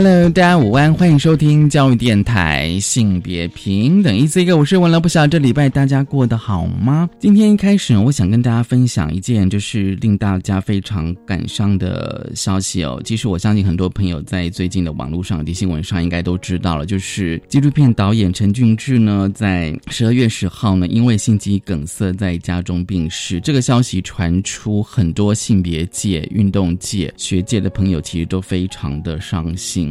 Hello，大家午安，欢迎收听教育电台性别平等。一次一个，我是文乐，不晓这礼拜大家过得好吗？今天一开始，我想跟大家分享一件就是令大家非常感伤的消息哦。其实我相信很多朋友在最近的网络上的新闻上应该都知道了，就是纪录片导演陈俊志呢，在十二月十号呢，因为心肌梗塞在家中病逝。这个消息传出，很多性别界、运动界、学界的朋友其实都非常的伤心。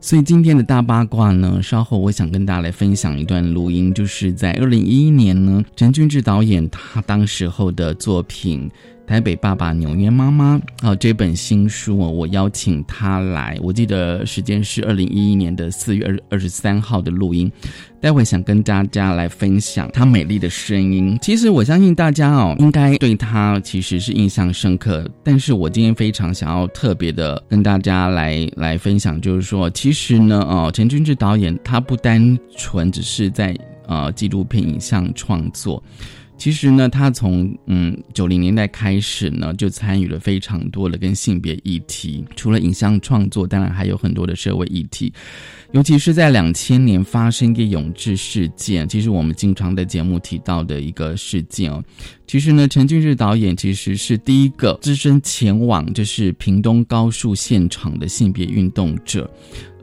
所以今天的大八卦呢，稍后我想跟大家来分享一段录音，就是在二零一一年呢，陈俊志导演他当时候的作品。台北爸爸，纽约妈妈啊，这本新书哦，我邀请他来，我记得时间是二零一一年的四月二二十三号的录音，待会想跟大家来分享他美丽的声音。其实我相信大家哦，应该对他其实是印象深刻，但是我今天非常想要特别的跟大家来来分享，就是说，其实呢，哦，陈君志导演他不单纯只是在呃纪录片影像创作。其实呢，他从嗯九零年代开始呢，就参与了非常多的跟性别议题。除了影像创作，当然还有很多的社会议题。尤其是在两千年发生一个永志事件，其实我们经常在节目提到的一个事件哦。其实呢，陈俊日导演其实是第一个只身前往就是屏东高速现场的性别运动者，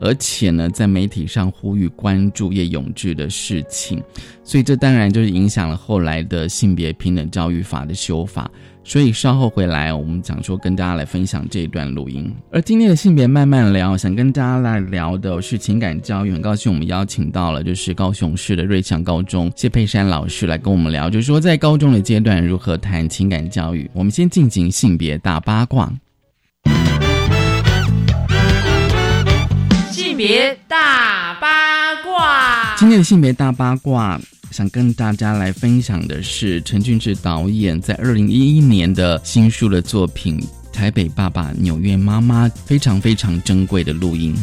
而且呢，在媒体上呼吁关注叶永志的事情，所以这当然就是影响了后来的性别平等教育法的修法。所以稍后回来，我们想说跟大家来分享这一段录音。而今天的性别慢慢聊，想跟大家来聊的是情感教育。很高兴我们邀请到了就是高雄市的瑞祥高中谢佩珊老师来跟我们聊，就是说在高中的阶段如何谈情感教育。我们先进行性别大八卦。性别大八卦，今天的性别大八卦。想跟大家来分享的是陈俊志导演在二零一一年的新书的作品《台北爸爸，纽约妈妈》，非常非常珍贵的录音。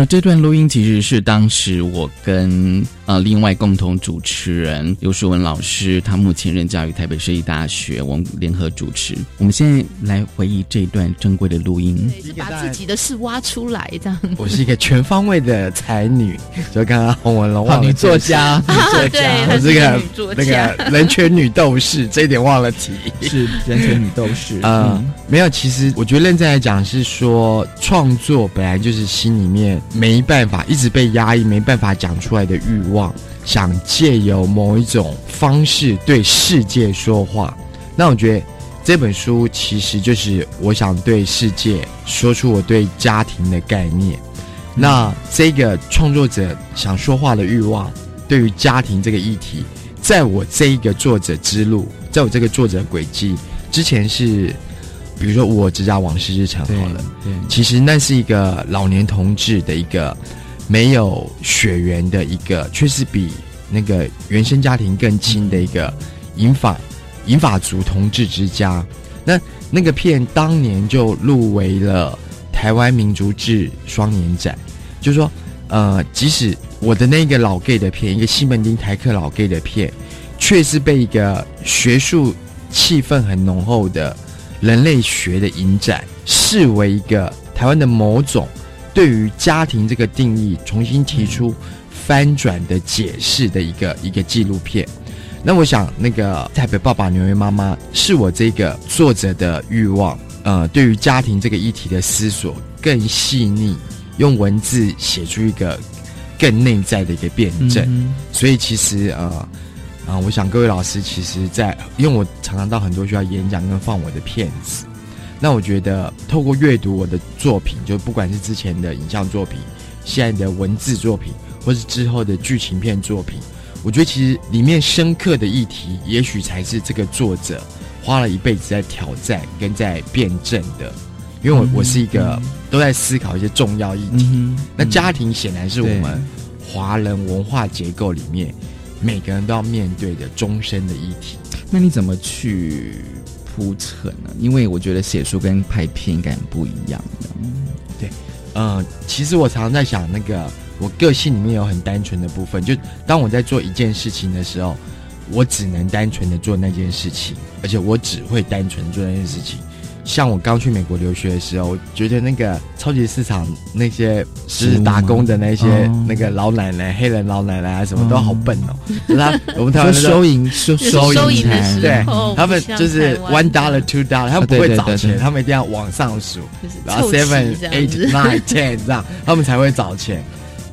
而这段录音其实是当时我跟呃另外共同主持人刘淑文老师，他目前任教于台北市立大学，我们联合主持。我们现在来回忆这段珍贵的录音，是把自己的事挖出来这样。我是一个全方位的才女，就刚刚洪文龙忘 女作家，女作家，我这个那个 人权女斗士，这一点忘了提，是人权女斗士啊。没有，其实我觉得认真来讲是说，创作本来就是心里面。没办法，一直被压抑，没办法讲出来的欲望，想借由某一种方式对世界说话。那我觉得这本书其实就是我想对世界说出我对家庭的概念。那这个创作者想说话的欲望，对于家庭这个议题，在我这一个作者之路，在我这个作者轨迹之前是。比如说我只家往事日常好了，对，其实那是一个老年同志的一个没有血缘的一个，却是比那个原生家庭更亲的一个银法银法族同志之家。那那个片当年就入围了台湾民族志双年展，就是说，呃，即使我的那个老 gay 的片，一个西门町台客老 gay 的片，却是被一个学术气氛很浓厚的。人类学的影展视为一个台湾的某种对于家庭这个定义重新提出翻转的解释的一个一个纪录片。那我想，那个台北爸爸、纽约妈妈是我这个作者的欲望，呃，对于家庭这个议题的思索更细腻，用文字写出一个更内在的一个辩证。所以其实呃。啊，我想各位老师其实，在因为我常常到很多学校演讲跟放我的片子，那我觉得透过阅读我的作品，就不管是之前的影像作品、现在的文字作品，或是之后的剧情片作品，我觉得其实里面深刻的议题，也许才是这个作者花了一辈子在挑战跟在辩证的。因为我我是一个都在思考一些重要议题，那家庭显然是我们。华人文化结构里面每个人都要面对的终身的议题。那你怎么去铺陈呢？因为我觉得写书跟拍片应该很不一样的。嗯，其实我常常在想，那个我个性里面有很单纯的部分，就当我在做一件事情的时候，我只能单纯的做那件事情，而且我只会单纯做那件事情。像我刚去美国留学的时候，我觉得那个超级市场那些是打工的那些哦那个老奶奶、黑人老奶奶啊，什么都好笨哦。就是他我们台湾说收银收收收银台对哦他们就是 one dollar two dollar，他们不会找钱，对对对他们一定要往上数。就是然后 seven eight nine ten 这样，他们才会找钱。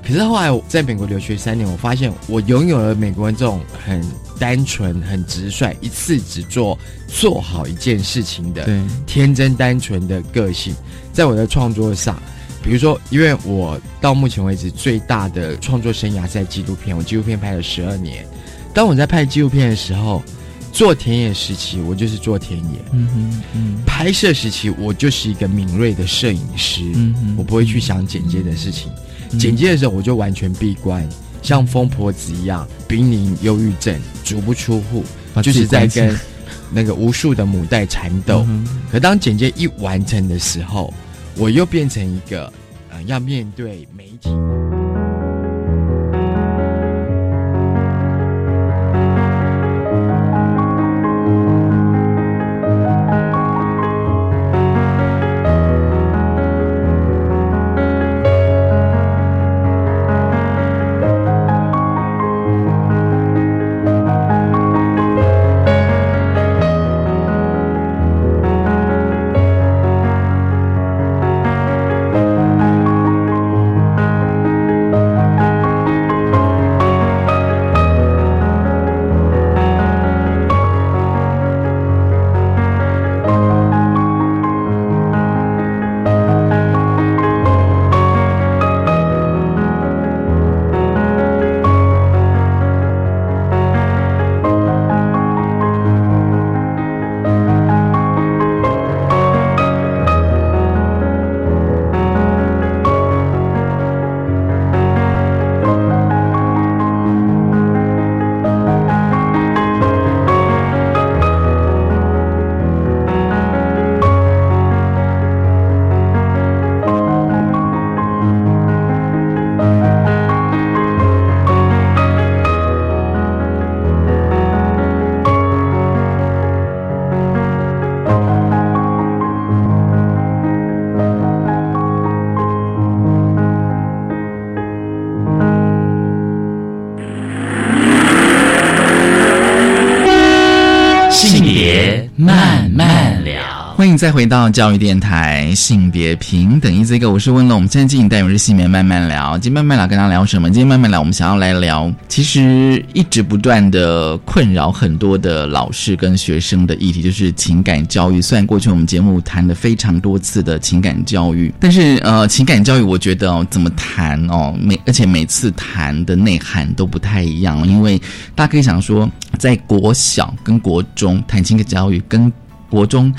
可是后来我在美国留学三年，我发现我拥有了美国人这种很单纯、很直率，一次只做做好一件事情的对天真单纯的个性，在我的创作上，比如说，因为我到目前为止最大的创作生涯是在纪录片，我纪录片拍了十二年。当我在拍纪录片的时候，做田野时期，我就是做田野；嗯哼嗯拍摄时期，我就是一个敏锐的摄影师。嗯我不会去想剪接的事情，嗯剪接的时候我就完全闭关，像疯婆子一样濒临忧郁症，足不出户，就是在跟那个无数的母带缠斗。嗯可当简介一完成的时候，我又变成一个呃要面对媒体。再回到教育电台性别平等一这个，我是温龙。我们现在进行单元是性别慢慢聊。今天慢慢聊跟大家聊什么？今天慢慢聊，我们想要来聊，其实一直不断的困扰很多的老师跟学生的议题，就是情感教育。虽然过去我们节目谈了非常多次的情感教育，但是呃，情感教育我觉得，怎么谈哦，每而且每次谈的内涵都不太一样，因为大家可以想说，在国小跟国中谈情感教育，跟国中。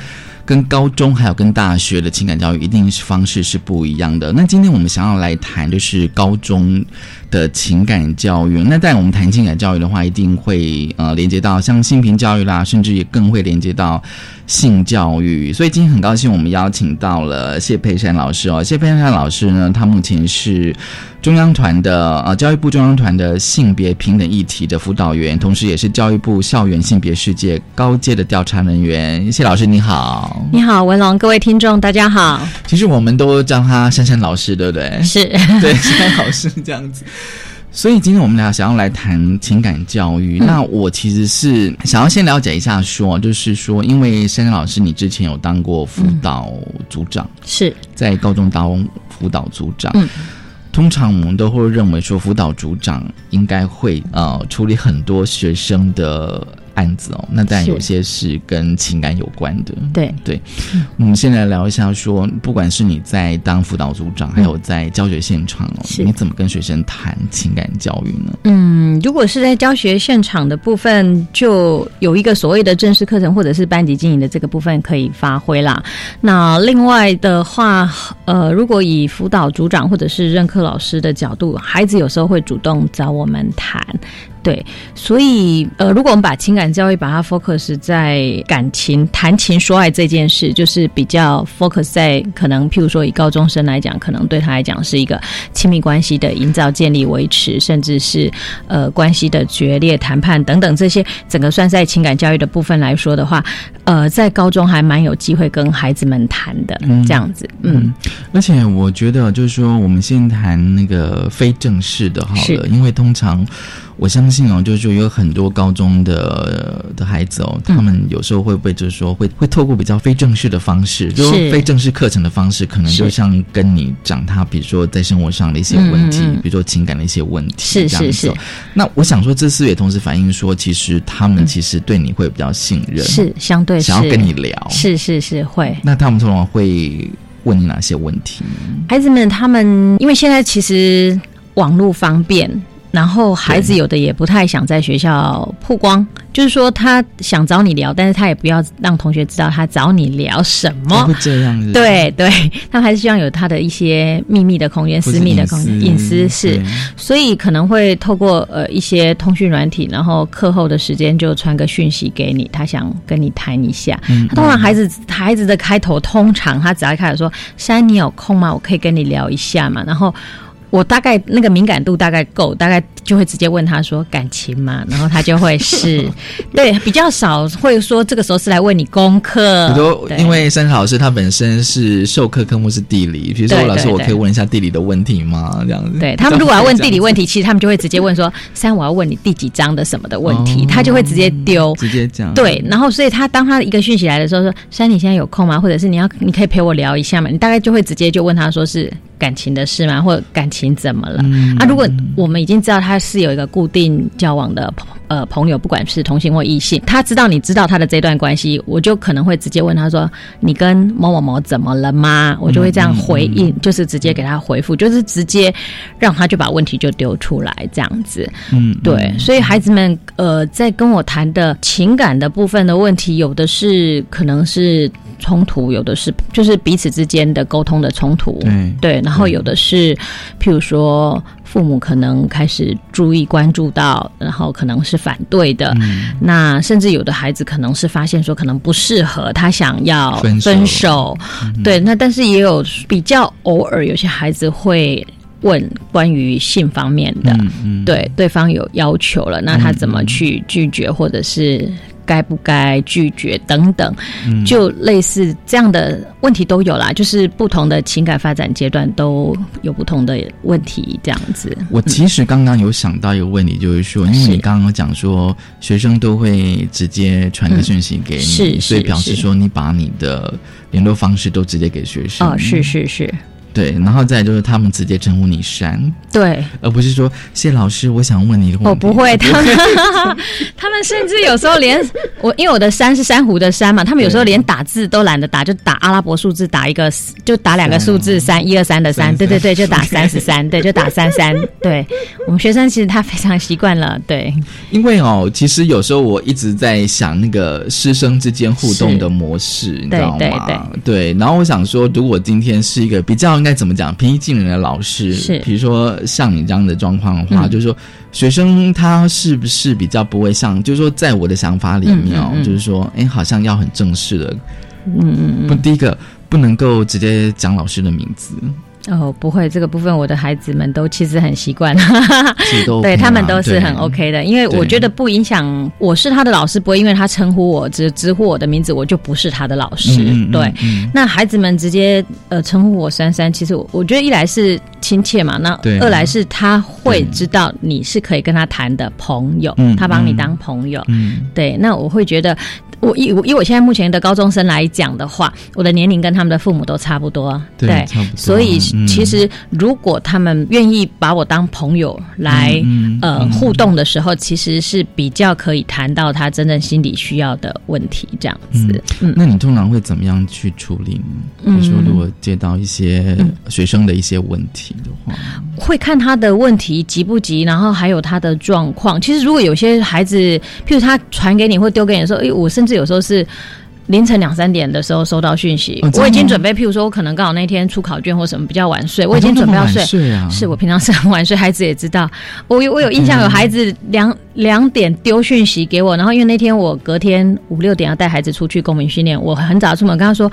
跟高中还有跟大学的情感教育一定是方式是不一样的。那今天我们想要来谈就是高中的情感教育。那在我们谈情感教育的话，一定会呃连接到像性平教育啦，甚至也更会连接到性教育。所以今天很高兴我们邀请到了谢佩珊老师哦。谢佩珊老师呢，他目前是中央团的呃教育部中央团的性别平等议题的辅导员，同时也是教育部校园性别世界高阶的调查人员。谢老师你好。你好，文龙，各位听众，大家好。其实我们都叫他珊珊老师，对不对？是对，珊珊老师这样子。所以今天我们俩想要来谈情感教育。那我其实是想要先了解一下说，就是说，因为珊珊老师你之前有当过辅导组长，是，在高中当辅导组长。嗯通常我们都会认为说，辅导组长应该会呃处理很多学生的案子哦，那当然有些是跟情感有关的。对对，我们先来聊一下说，不管是你在当辅导组长，还有在教学现场哦，你怎么跟学生谈情感教育呢？嗯，如果是在教学现场的部分，就有一个所谓的正式课程或者是班级经营的这个部分可以发挥啦。那另外的话，呃，如果以辅导组长或者是任课老师的角度，孩子有时候会主动找我们谈。对，所以呃，如果我们把情感教育把它 focus 在感情、谈情说爱这件事，就是比较 focus 在可能，譬如说以高中生来讲，可能对他来讲是一个亲密关系的营造、建立、维持，甚至是呃关系的决裂、谈判等等这些，整个算在情感教育的部分来说的话，呃，在高中还蛮有机会跟孩子们谈的，嗯。这样子，嗯，而且我觉得，就是说，我们先谈那个非正式的好是。了，因为通常我相信哦，就是说有很多高中的的孩子哦，他们有时候会不会就是说会会透过比较非正式的方式，就是说非正式课程的方式，可能就像跟你讲他，比如说在生活上的一些问题，嗯嗯嗯比如说情感的一些问题，是这样子是哦。那我想说，这次也同时反映说，其实他们其实对你会比较信任，是相对是想要跟你聊，是是是会。那他们通常会问你哪些问题？孩子们他们因为现在其实网络方便，然后孩子有的也不太想在学校曝光，就是说他想找你聊，但是他也不要让同学知道他找你聊什么会。这样子？对对，他还是希望有他的一些秘密的空间、私密的空间、隐私是，所以可能会透过呃一些通讯软体，然后课后的时间就传个讯息给你，他想跟你谈一下。嗯他通常孩子孩子的开头，通常他只要开始说：“珊，你有空吗？我可以跟你聊一下嘛。”然后我大概那个敏感度大概够，大概就会直接问他说：“感情嘛？”然后他就会是 对比较少会说这个时候是来问你功课比如说，，因为珊珊老师他本身是授课科目是地理，比如说老师，我可以问一下地理的问题吗？这样子。对他们如果要问地理问题，题，其实他们就会直接问说：“三，我要问你第几章的什么的问题。哦他就会直接丢。直接讲。对，然后所以他当他一个讯息来的时候说：“珊，你现在有空吗？或者是你要你可以陪我聊一下嘛？”你大概就会直接就问他说是感情的事吗？或者感情怎么了？嗯啊，如果我们已经知道他是有一个固定交往的朋呃朋友，不管是同性或异性，他知道你知道他的这段关系，我就可能会直接问他说：“你跟某某某怎么了吗？”我就会这样回应，就是直接给他回复，就是直接让他就把问题就丢出来这样子。嗯，对，所以孩子们呃，在跟我谈的情感的部分的问题，有的是可能是冲突，有的是就是彼此之间的沟通的冲突，对。对，然后有的是譬如说父母可能开始注意关注到，然后可能是反对的，嗯。那甚至有的孩子可能是发现说可能不适合，他想要分手。分手，对，那但是也有比较偶尔有些孩子会问关于性方面的，嗯嗯，对对方有要求了，那他怎么去拒绝，或者是该不该拒绝等等，嗯就类似这样的问题都有啦。就是不同的情感发展阶段都有不同的问题，这样子。我其实刚刚有想到一个问题，就是说，因为是你刚刚讲说学生都会直接传个讯息给你，所以表示说你把你的联络方式都直接给学生。哦，是是是，对，然后再就是他们直接称呼你山，对。而不是说谢老师，我想问你一个问题。我不会，他们 他们甚至有时候连我，因为我的山是珊瑚的山嘛，他们有时候连打字都懒得打，就打阿拉伯数字，打一个就打两个数字三，一二三的三，对对对，就打三十三，对，就打三三，对。我们学生其实他非常习惯了，对，因为哦，其实有时候我一直在想那个师生之间互动的模式，你知道吗？对对。对然后我想说，如果今天是一个比较应该怎么讲平易近人的老师，是。比如说像你这样的状况的话，嗯。就是说学生他是不是比较不会像，就是说在我的想法里面哦，嗯嗯嗯。就是说，哎，好像要很正式的，嗯嗯嗯。不，第一个不能够直接讲老师的名字，嗯，哦，不会，这个部分我的孩子们都其实很习惯。其实 都 OK 对他们都是很 OK 的，因为我对觉得不影响。我是他的老师，不会因为他称呼我只直呼我的名字，我就不是他的老师。对，嗯那孩子们直接呃称呼我珊珊，其实我我觉得一来是亲切嘛，那二来是他会知道你是可以跟他谈的朋友，嗯他把你嗯当朋友。嗯对，那我会觉得，我以我以我现在目前的高中生来讲的话，我的年龄跟他们的父母都差不多，对差不多所以嗯其实如果他们愿意把我当朋友来、嗯呃嗯互动的时候，其实是比较可以谈到他真正心理需要的问题，这样子。嗯那你通常会怎么样去处理呢？比说，如果接到一些嗯学生的一些问题的话，会看他的问题急不急，然后还有他的状况。其实如果有些孩子，譬如他传给你或丢给你的时候，诶，我甚至有时候是。凌晨两三点的时候收到讯息，我已经准备，譬如说我可能刚好那天出考卷或什么比较晚睡，我已经哦准备要睡睡啊，是我平常是很晚睡，孩子也知道。我有我有印象，有孩子两两点丢讯息给我，然后因为那天我隔天五六点要带孩子出去公民训练，我很早出门跟他说。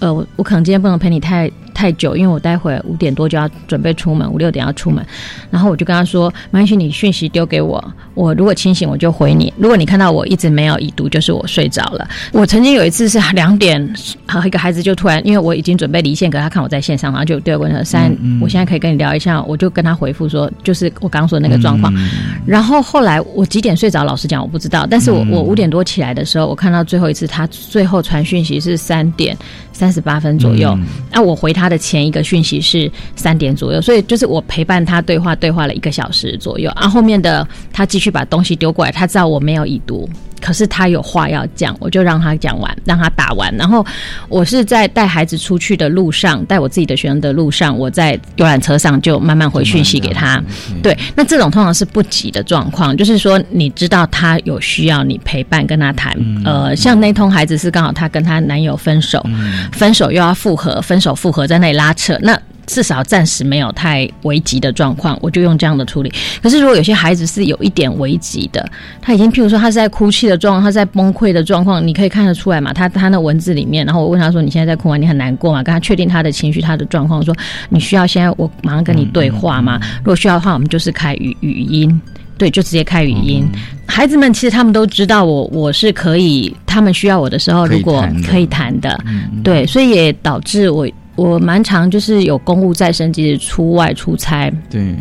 呃，我我可能今天不能陪你太太久，因为我待会五点多就要准备出门，五六点要出门。然后我就跟他说：“没关系，你讯息丢给我，我如果清醒我就回你。如果你看到我一直没有已读，就是我睡着了。”我曾经有一次是两点，好一个孩子就突然，因为我已经准备离线，可是他看我在线上，然后就对我问说：“三，我现在可以跟你聊一下？”我就跟他回复说：“就是我刚刚说的那个状况。嗯然后后来我几点睡着，老实讲我不知道。但是我、我五点多起来的时候，我看到最后一次他最后传讯息是三点三十八分左右。嗯那、我回他的前一个讯息是三点左右，所以就是我陪伴他对话对话了一个小时左右。啊，后面的他继续把东西丢过来，他知道我没有已读。可是他有话要讲，我就让他讲完，让他打完。然后我是在带孩子出去的路上，带我自己的学生的路上，我在游览车上就慢慢回讯息给他。对，那这种通常是不急的状况，就是说你知道他有需要你陪伴跟他谈。呃，像那通孩子是刚好她跟她男友分手，分手又要复合，分手复合在那里拉扯，那。至少暂时没有太危急的状况，我就用这样的处理。可是如果有些孩子是有一点危急的，他已经譬如说他是在哭泣的状况，他在崩溃的状况，你可以看得出来嘛？他他那文字里面，然后我问他说：“你现在在哭吗？你很难过吗？”跟他确定他的情绪、他的状况，说：“你需要现在我马上跟你对话吗？如果需要的话，我们就是开语语音。”对，就直接开语音。孩子们其实他们都知道我我是可以，他们需要我的时候，如果可以谈的，对，所以也导致我我蛮常就是有公务在身，即使出外出差，对，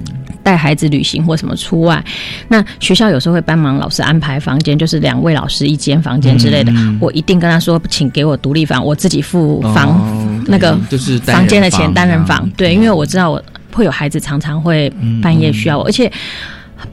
带孩子旅行或什么出外，那学校有时候会帮忙老师安排房间，就是两位老师一间房间之类的，嗯。我一定跟他说，请给我独立房，我自己付房、哦那个就是房间的钱，单人，房。对，因为我知道我会有孩子常常会半夜需要我，而且。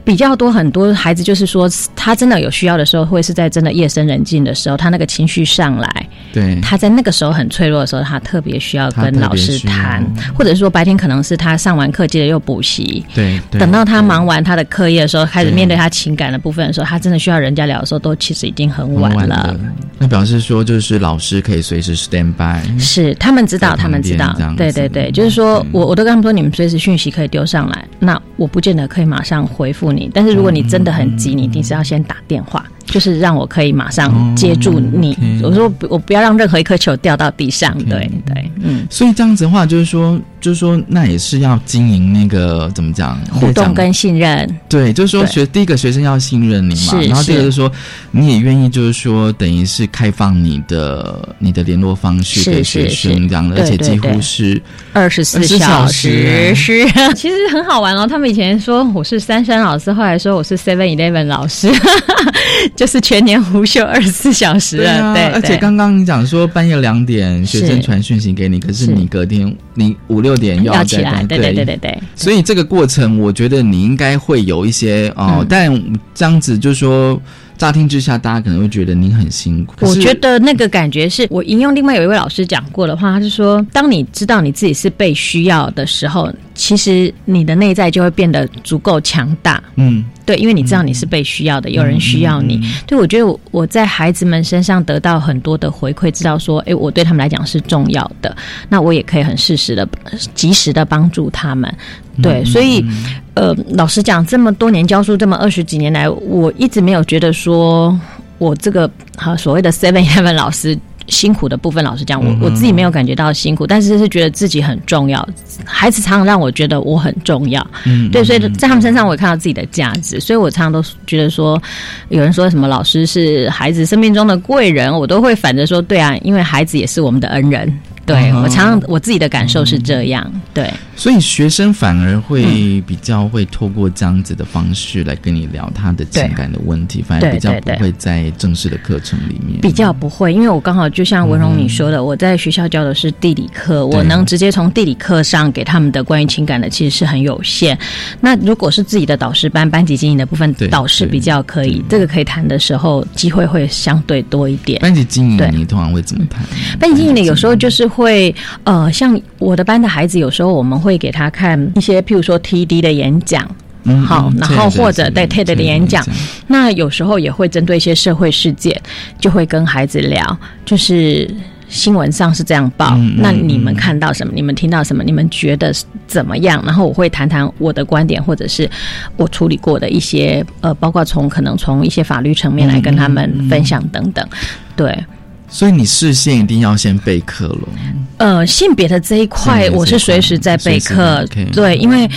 比较多很多孩子就是说，他真的有需要的时候，会是在真的夜深人静的时候，他那个情绪上来，对，他在那个时候很脆弱的时候，他特别需要跟老师谈，或者是说白天可能是他上完课接着又补习，对，对等到他忙完他的课业的时候，开始面对他情感的部分的时候，他真的需要人家聊的时候，都其实已经很晚很了。的那表示说，就是老师可以随时 stand by，是，他们知道，他们知道。对对对，就是说对我我都跟他们说，你们随时讯息可以丢上来，那我不见得可以马上回复你，但是如果你真的很急，你一定是要先打电话，就是让我可以马上接住你。我说我不要让任何一颗球掉到地上对。对，嗯，所以这样子的话，就是说，就是说，那也是要经营那个怎么讲互动。跟信任，对，就是说学第一个学生要信任你嘛，然后第二个是。就是说你也愿意，就是说等于是开放你的你的联络方式给学生这样的，而且几乎是二十四24小小时时。是，其实很好玩哦。他们以前说我是珊珊老师，后来说我是 Seven Eleven 老师，就是全年无休二十四小时了。啊，对，而且对刚刚你讲说半夜两点学生是传讯息给你，可是是你隔天你五六点又要起来，对对对对对。所以这个过程，我觉得你应该会有一些哦，嗯但这样子就是说，乍听之下，大家可能会觉得你很辛苦。我觉得那个感觉是我引用另外有一位老师讲过的话，他是说，当你知道你自己是被需要的时候，其实你的内在就会变得足够强大。嗯，对，因为你知道你是被需要的，有人需要你。对，我觉得我我在孩子们身上得到很多的回馈，知道说，诶，我对他们来讲是重要的，那我也可以很适时的、及时的帮助他们。对，所以，呃，老实讲，这么多年教书，这么二十几年来，我一直没有觉得说我这个好所谓的 Seven Eleven 老师。辛苦的部分，老实讲，我我自己没有感觉到辛苦，但是是觉得自己很重要。孩子常常让我觉得我很重要，嗯对，所以在他们身上我也看到自己的价值，所以我常常都觉得说，有人说什么老师是孩子生命中的贵人，我都会反着说，对啊，因为孩子也是我们的恩人。对我常常我自己的感受是这样，对，所以学生反而会比较会透过这样子的方式来跟你聊他的情感的问题，反而比较不会在正式的课程里面。比较不会，因为我刚好就像文荣你说的，我在学校教的是地理课，我能直接从地理课上给他们的关于情感的其实是很有限。那如果是自己的导师班班级经营的部分，导师比较可以，这个可以谈的时候机会会相对多一点。班级经营你通常会怎么谈？班级经营的有时候就是会呃，像我的班的孩子，有时候我们会给他看一些，譬如说 TD 的演讲。好，然后或者对 TED 的演讲，那有时候也会针对一些社会事件，就会跟孩子聊，就是新闻上是这样报，那你们看到什么？你们听到什么？你们觉得怎么样？然后我会谈谈我的观点，或者是我处理过的一些呃，包括从可能从一些法律层面来跟他们分享等等。对，所以你视线一定要先备课了。呃，性别的这一块，我是随时在备课，对，因为。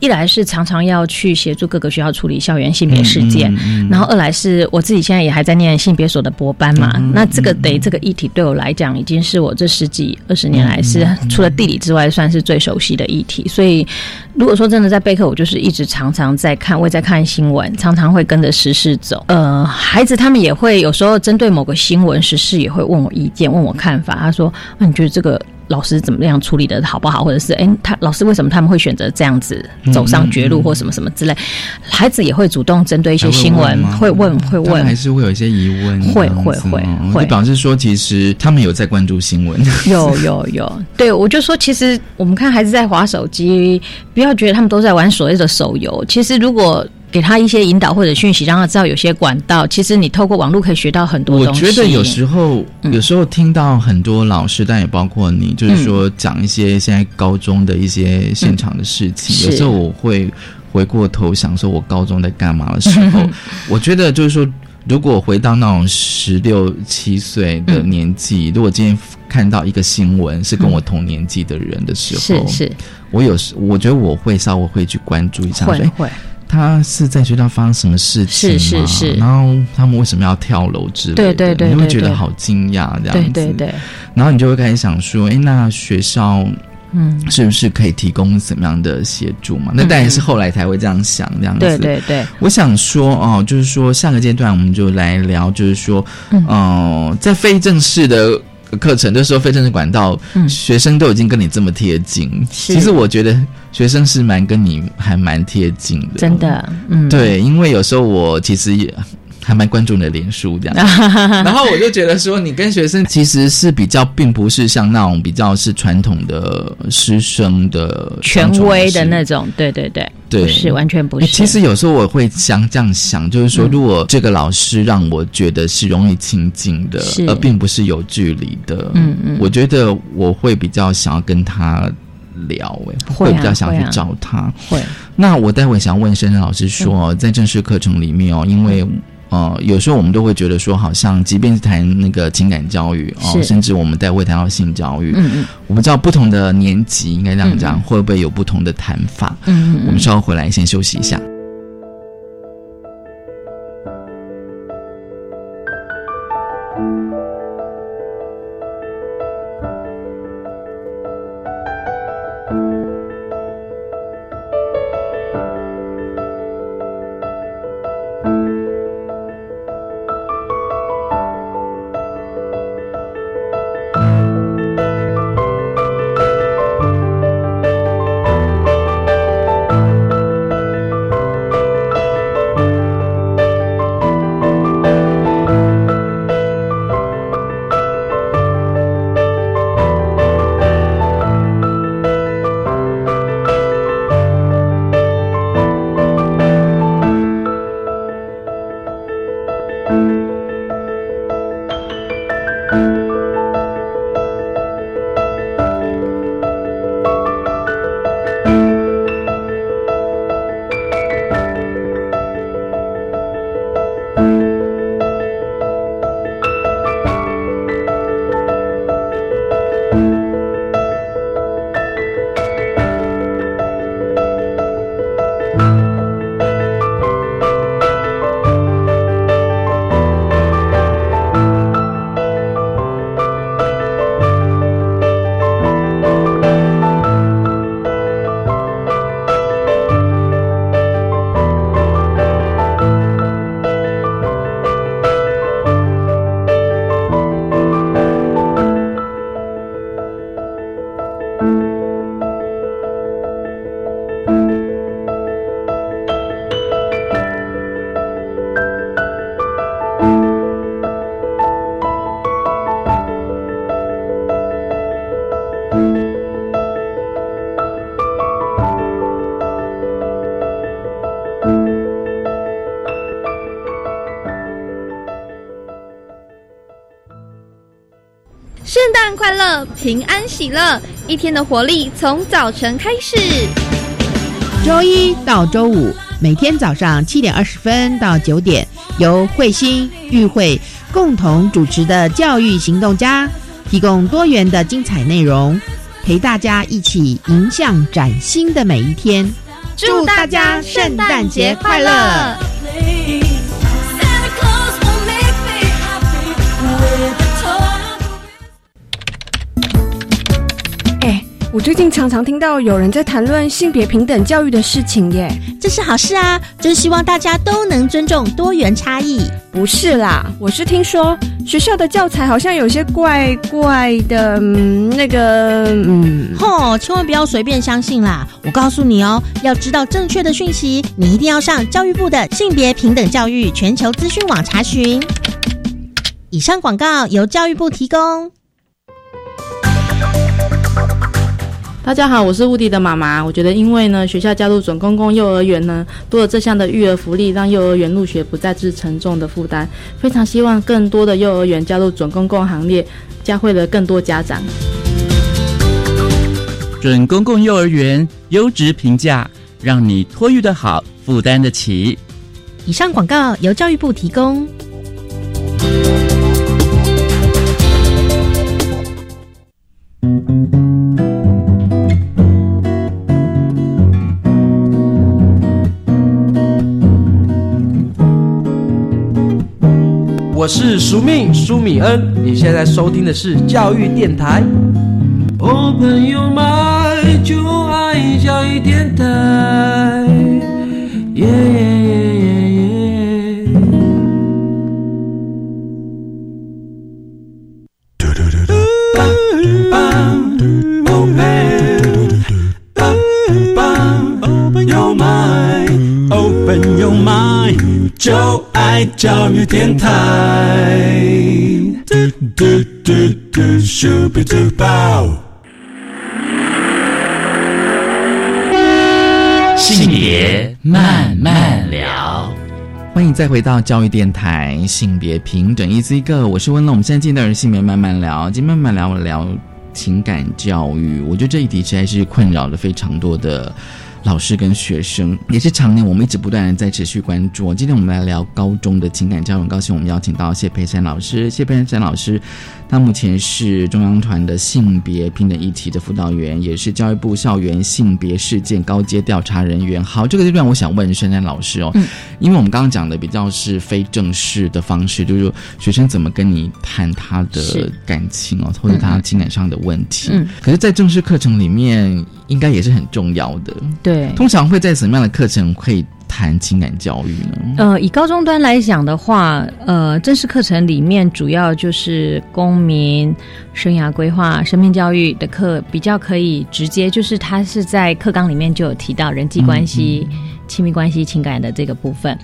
一来是常常要去协助各个学校处理校园性别事件，然后二来是我自己现在也还在念性别所的博班嘛，那这个得这个议题对我来讲已经是我这十几二十年来是除了地理之外算是最熟悉的议题，所以如果说真的在备课，我就是一直常常在看，我也在看新闻，常常会跟着时事走。呃，孩子他们也会有时候针对某个新闻时事也会问我意见，问我看法。他说：“那你觉得这个？”老师怎么样处理的好不好，或者是哎，他老师为什么他们会选择这样子走上绝路或什么什么之类？孩子也会主动针对一些新闻会问会问，还是会有一些疑问，会会会会表示说其实他们有在关注新闻，有有有，对我就说其实我们看孩子在划手机，不要觉得他们都在玩所谓的手游，其实如果。给他一些引导或者讯息，让他知道有些管道。其实你透过网络可以学到很多东西。我觉得有时候，有时候听到很多老师，但也包括你，就是说讲一些现在高中的一些现场的事情。有时候我会回过头想说，我高中在干嘛的时候，我觉得就是说，如果回到那种十六七岁的年纪，如果今天看到一个新闻是跟我同年纪的人的时候，是是，我有时我觉得我会稍微会去关注一下，会会。他是在学校发生什么事情吗？是是是。然后他们为什么要跳楼之类的？对对对，你会觉得好惊讶这样子。对对对。然后你就会开始想说，哎，那学校嗯，是不是可以提供什么样的协助嘛？那当然是后来才会这样想这样子。对对对。我想说哦，就是说下个阶段我们就来聊，就是说，嗯，在非正式的课程的时候，非正式管道，学生都已经跟你这么贴近。其实我觉得。学生是蛮跟你还蛮贴近的，真的，嗯，对，因为有时候我其实也还蛮关注你的脸书这样，然后我就觉得说，你跟学生其实是比较，并不是像那种比较是传统的师生的权威的那种，对对对，对，是完全不是。其实有时候我会想这样想，就是说，如果这个老师让我觉得是容易亲近的，而并不是有距离的，嗯嗯，我觉得我会比较想要跟他。聊哎，会比较想去找他。会，那我待会想问深深老师说，在正式课程里面哦，因为呃，有时候我们都会觉得说，好像即便是谈那个情感教育哦，甚至我们待会谈到性教育，嗯嗯，我不知道不同的年级应该这样讲，会不会有不同的谈法？嗯嗯，我们稍后回来先休息一下。平安喜乐，一天的活力从早晨开始。周一到周五，每天早上七点二十分到九点，由慧心、玉慧共同主持的教育行动家，提供多元的精彩内容，陪大家一起迎向崭新的每一天。祝大家圣诞节快乐！我最近常常听到有人在谈论性别平等教育的事情耶，这是好事啊！真希望大家都能尊重多元差异。不是啦，我是听说学校的教材好像有些怪怪的，嗯、那个，嗯，吼，千万不要随便相信啦！我告诉你哦，要知道正确的讯息，你一定要上教育部的性别平等教育全球资讯网查询。以上广告由教育部提供。大家好，我是乌迪的妈妈。我觉得，因为呢，学校加入准公共幼儿园呢，多了这项的育儿福利，让幼儿园入学不再是沉重的负担。非常希望更多的幼儿园加入准公共行列，教会了更多家长。准公共幼儿园优质评价，让你托育的好，负担得起。以上广告由教育部提供。我是苏命苏米恩，你现在收听的是教育电台。哦，朋友们就爱教育电台。耶耶教育电台。嘟嘟嘟嘟，Super Duper。性别慢慢聊，欢迎再回到教育电台性别平等一 Z 个，我是温乐。我们现在进到的是性别慢慢聊，今天慢慢聊聊情感教育。我觉得这一题实在是困扰了非常多的老师跟学生，也是常年我们一直不断的在持续关注。今天我们来聊高中的情感教育，很高兴我们邀请到谢佩珊老师。谢佩珊老师，他目前是中央团的性别平等议题的辅导员，也是教育部校园性别事件高阶调查人员。好，这个阶段我想问珊珊老师哦，嗯因为我们刚刚讲的比较是非正式的方式，就是说学生怎么跟你谈他的感情哦，或者他情感上的问题。嗯可是，在正式课程里面，应该也是很重要的。对通常会在什么样的课程会谈情感教育呢？呃，以高中端来讲的话，呃，正式课程里面主要就是公民、生涯规划、生命教育的课，比较可以直接，就是它是在课纲里面就有提到人际关系、亲密关系、情感的这个部分。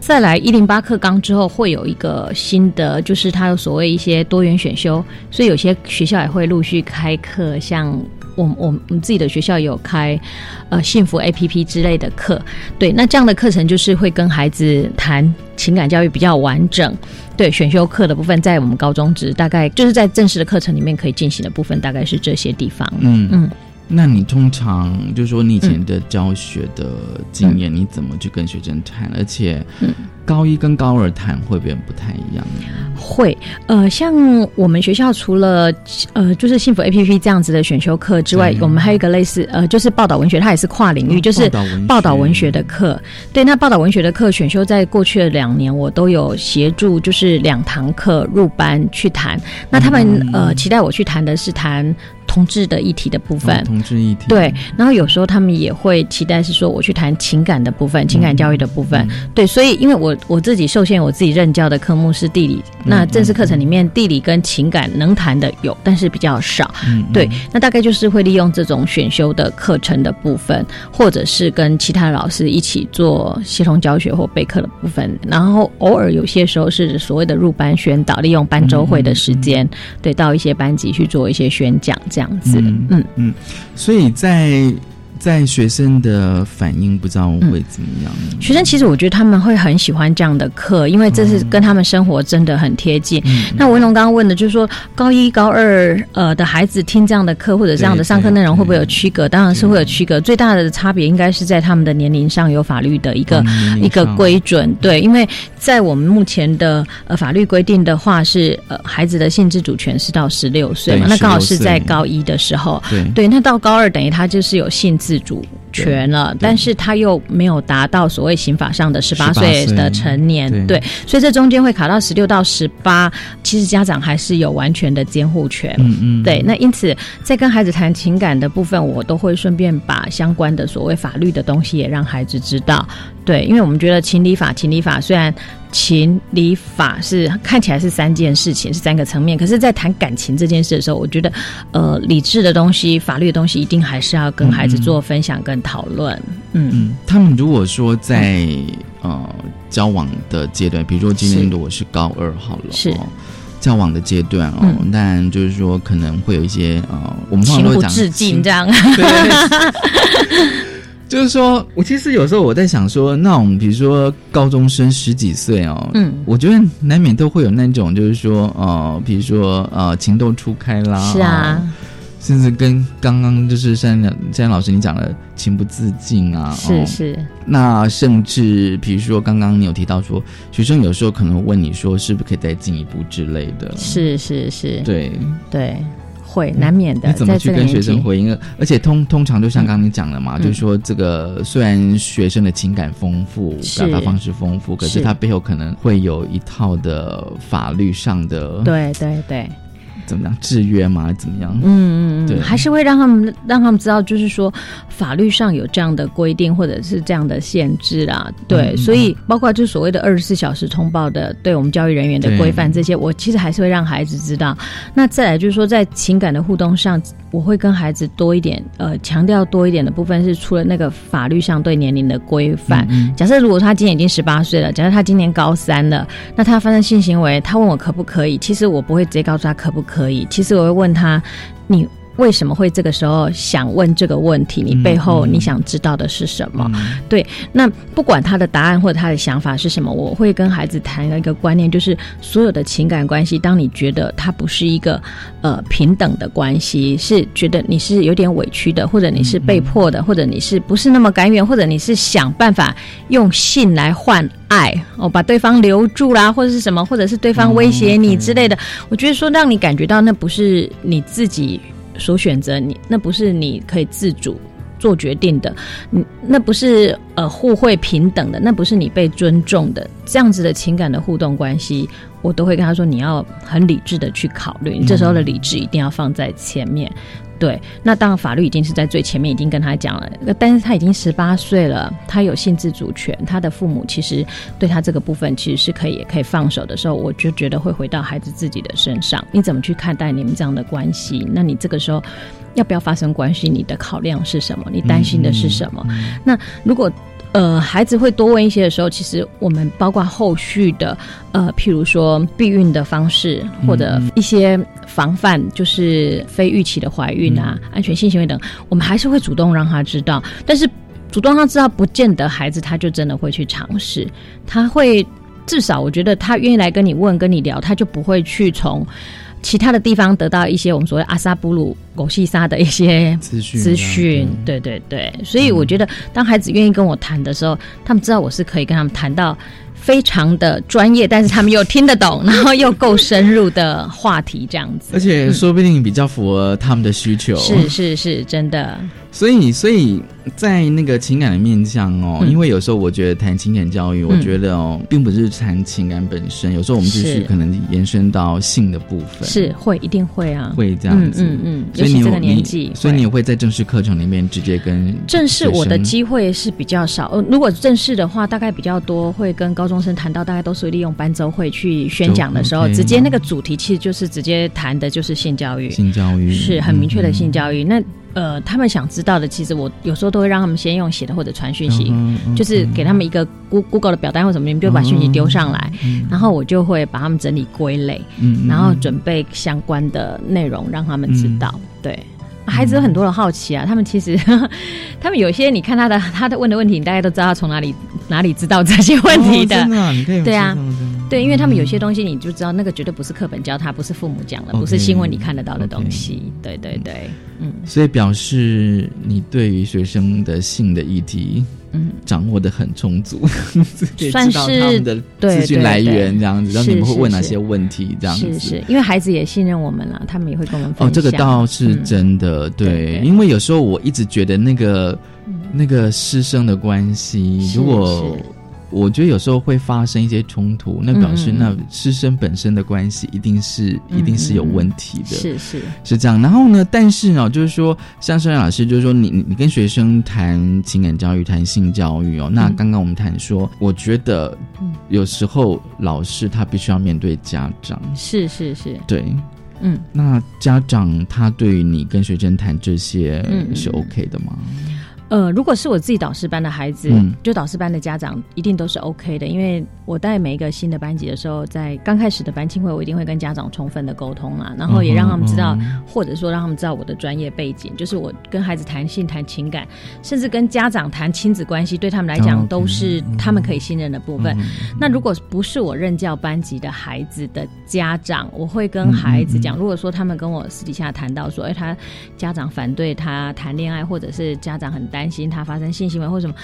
再来一零八课纲之后，会有一个新的，就是它有所谓一些多元选修，所以有些学校也会陆续开课，像我我们我们自己的学校有开呃幸福 A P P 之类的课，对，那这样的课程就是会跟孩子谈情感教育比较完整。对，选修课的部分在我们高中职大概就是在正式的课程里面可以进行的部分，大概是这些地方。嗯嗯。那你通常就是说，你以前的教学的经验，你怎么去跟学生谈？而且，嗯高一跟高二谈会不会不太一样呢？会，呃，像我们学校除了呃，就是幸福 A P P 这样子的选修课之外，我们还有一个类似呃，就是报道文学，它也是跨领域，哦就是报道文学的课。对，那报道文学的课选修在过去的两年，我都有协助，就是两堂课入班去谈。那他们、嗯呃期待我去谈的是谈同志的议题的部分。哦同志议题，对，然后有时候他们也会期待是说我去谈情感的部分、情感教育的部分。对，所以因为我我自己受限，我自己任教的科目是地理，那正式课程里面地理跟情感能谈的有，但是比较少。嗯对，那大概就是会利用这种选修的课程的部分，或者是跟其他的老师一起做协同教学或备课的部分，然后偶尔有些时候是所谓的入班宣导，利用班周会的时间，对，到一些班级去做一些宣讲这样子。嗯嗯嗯，所以在在学生的反应不知道会怎么样。学生其实我觉得他们会很喜欢这样的课，因为这是跟他们生活真的很贴近。那文龙刚刚问的就是说，高一、高二呃的孩子听这样的课或者这样的上课内容会不会有区隔？当然是会有区隔，最大的差别应该是在他们的年龄上有法律的一个一个规准。对，因为在我们目前的呃法律规定的话是呃孩子的性自主权是到十六岁嘛，那刚好是在高一的时候。对对，那到高二等于他就是有性自主权了，但是他又没有达到所谓刑法上的十八岁的成年，对，所以这中间会卡到十六到十八，其实家长还是有完全的监护权，嗯嗯，对。那因此在跟孩子谈情感的部分，我都会顺便把相关的所谓法律的东西也让孩子知道，对，因为我们觉得情理法，情理法虽然。情理法是看起来是三件事情，是三个层面。可是，在谈感情这件事的时候，我觉得，呃，理智的东西、法律的东西，一定还是要跟孩子做分享跟讨论。嗯嗯，他们如果说在呃交往的阶段，比如说今天如果是高二好了，是交往的阶段哦，但就是说可能会有一些呃，我们情不自禁这样。就是说，我其实有时候我在想说，那我们比如说高中生十几岁哦，嗯，我觉得难免都会有那种，就是说，呃，比如说呃，情窦初开啦，是啊，甚至跟刚刚就是山山老师你讲的情不自禁啊，是是，那甚至比如说刚刚你有提到说，学生有时候可能问你说，是不是可以再进一步之类的，是是是，对。对。会难免的，你怎么去跟学生回应？而且通通常就像刚刚你讲的嘛，就是说这个虽然学生的情感丰富，表达方式丰富，可是他背后可能会有一套的法律上的，对对对。怎么样制约吗？怎么样？嗯嗯嗯，对，还是会让他们让他们知道，就是说法律上有这样的规定，或者是这样的限制啦。对，所以包括就所谓的二十四小时通报的，对我们教育人员的规范这些，我其实还是会让孩子知道。那再来就是说，在情感的互动上，我会跟孩子多一点，呃，强调多一点的部分是除了那个法律上对年龄的规范。假设如果他今年已经十八岁了，假设他今年高三了，那他发生性行为，他问我可不可以，其实我不会直接告诉他可不。可以，其实我会问他，你为什么会这个时候想问这个问题？你背后你想知道的是什么？对，那不管他的答案或者他的想法是什么，我会跟孩子谈一个观念，就是所有的情感关系，当你觉得它不是一个呃平等的关系，是觉得你是有点委屈的，或者你是被迫的，或者你是不是那么甘愿，或者你是想办法用性来换。爱哦，把对方留住啦，或者是什么，或者是对方威胁你之类的。我觉得说让你感觉到那不是你自己所选择，你那不是你可以自主做决定的，你那不是呃互惠平等的，那不是你被尊重的这样子的情感的互动关系，我都会跟他说你要很理智的去考虑，你这时候的理智一定要放在前面。对，那当然法律已经是在最前面，已经跟他讲了。但是他已经十八岁了，他有性自主权，他的父母其实对他这个部分其实是可以也可以放手的时候，我就觉得会回到孩子自己的身上。你怎么去看待你们这样的关系？那你这个时候要不要发生关系？你的考量是什么？你担心的是什么？那如果。呃，孩子会多问一些的时候，其实我们包括后续的，呃，譬如说避孕的方式，或者一些防范，就是非预期的怀孕啊，安全性行为等，我们还是会主动让他知道。但是主动让他知道，不见得孩子他就真的会去尝试。他会至少，我觉得他愿意来跟你问、跟你聊，他就不会去从。其他的地方得到一些我们所谓阿萨布鲁狗细沙的一些资讯，资讯，对对对，所以我觉得当孩子愿意跟我谈的时候，他们知道我是可以跟他们谈到非常的专业，但是他们又听得懂，然后又够深入的话题这样子，而且说不定比较符合他们的需求，是是是，真的。所以，所以在那个情感的面向哦，因为有时候我觉得谈情感教育，我觉得哦，并不是谈情感本身，有时候我们就是。可能延伸到性的部分，是会一定会啊，会这样子，嗯嗯，所以你这个年纪，所以你会。在正式课程里面直接跟正式我的机会是比较少，呃，如果正式的话，大概比较多会跟高中生谈到，大概都是利用班周会去宣讲的时候，直接那个主题其实就是直接谈的就是性教育，性教育是很明确的性教育，那。呃，他们想知道的，其实我有时候都会让他们先用写的或者传讯息，就是给他们一个 Google 的表单或什么，你们就把讯息丢上来，然后我就会把他们整理归类，然后准备相关的内容让他们知道。对，孩子有很多的好奇啊，他们其实 他们有些你看他的 他的问的问题，你大概都知道他从哪里哪里知道这些问题的。哦真的啊你可以对啊对，因为他们有些东西你就知道，那个绝对不是课本教他，不是父母讲的，不是新闻你看得到的东西。对对对，嗯所以表示你对于学生的性的议题，嗯，掌握的很充足，算知道他是们的对资讯来源这样子，然后你们会问哪些问题这样子。是是，因为孩子也信任我们了，他们也会跟我们分享。哦，这个倒是嗯真的，对，因为有时候我一直觉得那个、那个师生的关系，如果我觉得有时候会发生一些冲突，那表示那师生本身的关系一定是、一定是有问题的，是是。是这样。然后呢，但是呢，就是说，像 sơn 老师就是说你，你你跟学生谈情感教育、谈性教育哦，那嗯刚刚我们谈说，我觉得有时候老师他必须要面对家长，是是是，对。嗯，那家长他对于你跟学生谈这些是 OK 的吗？呃，如果是我自己导师班的孩子，嗯。就导师班的家长一定都是 OK 的，因为我带每一个新的班级的时候，在刚开始的班庆会，我一定会跟家长充分的沟通啦，然后也让他们知道，嗯或者说让他们知道我的专业背景，就是我跟孩子谈性、谈情感，甚至跟家长谈亲子关系，对他们来哦讲都是他们可以信任的部分。嗯那如果不是我任教班级的孩子的家长，我会跟孩子讲，如果说他们跟我私底下谈到说，哎，他家长反对他谈恋爱，或者是家长很担心他发生性行为或什么。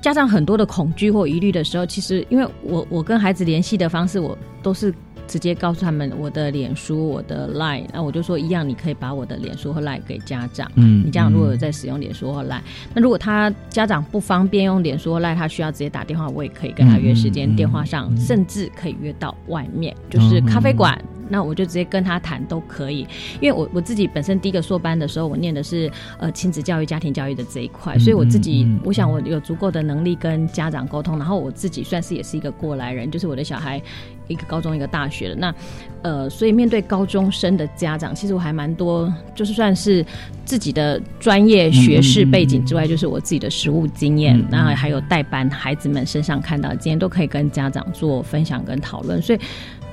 家长很多的恐惧或疑虑的时候，其实因为我我跟孩子联系的方式，我都是直接告诉他们我的脸书、我的 Line，那我就说一样，你可以把我的脸书和 Line 给家长。嗯你家长如果有在使用脸书或 Line，那如果他家长不方便用脸书或 Line，他需要直接打电话，我也可以跟他约时间，电话上甚至可以约到外面，就是咖啡馆。那我就直接跟他谈都可以，因为我我自己本身第一个硕班的时候，我念的是呃亲子教育、家庭教育的这一块，所以我自己嗯嗯嗯我想我有足够的能力跟家长沟通，然后我自己算是也是一个过来人，就是我的小孩一个高中一个大学的，那呃，所以面对高中生的家长，其实我还蛮多，就是算是自己的专业学士背景之外，就是我自己的实务经验，嗯然后还有带班孩子们身上看到的经验，都可以跟家长做分享跟讨论，所以。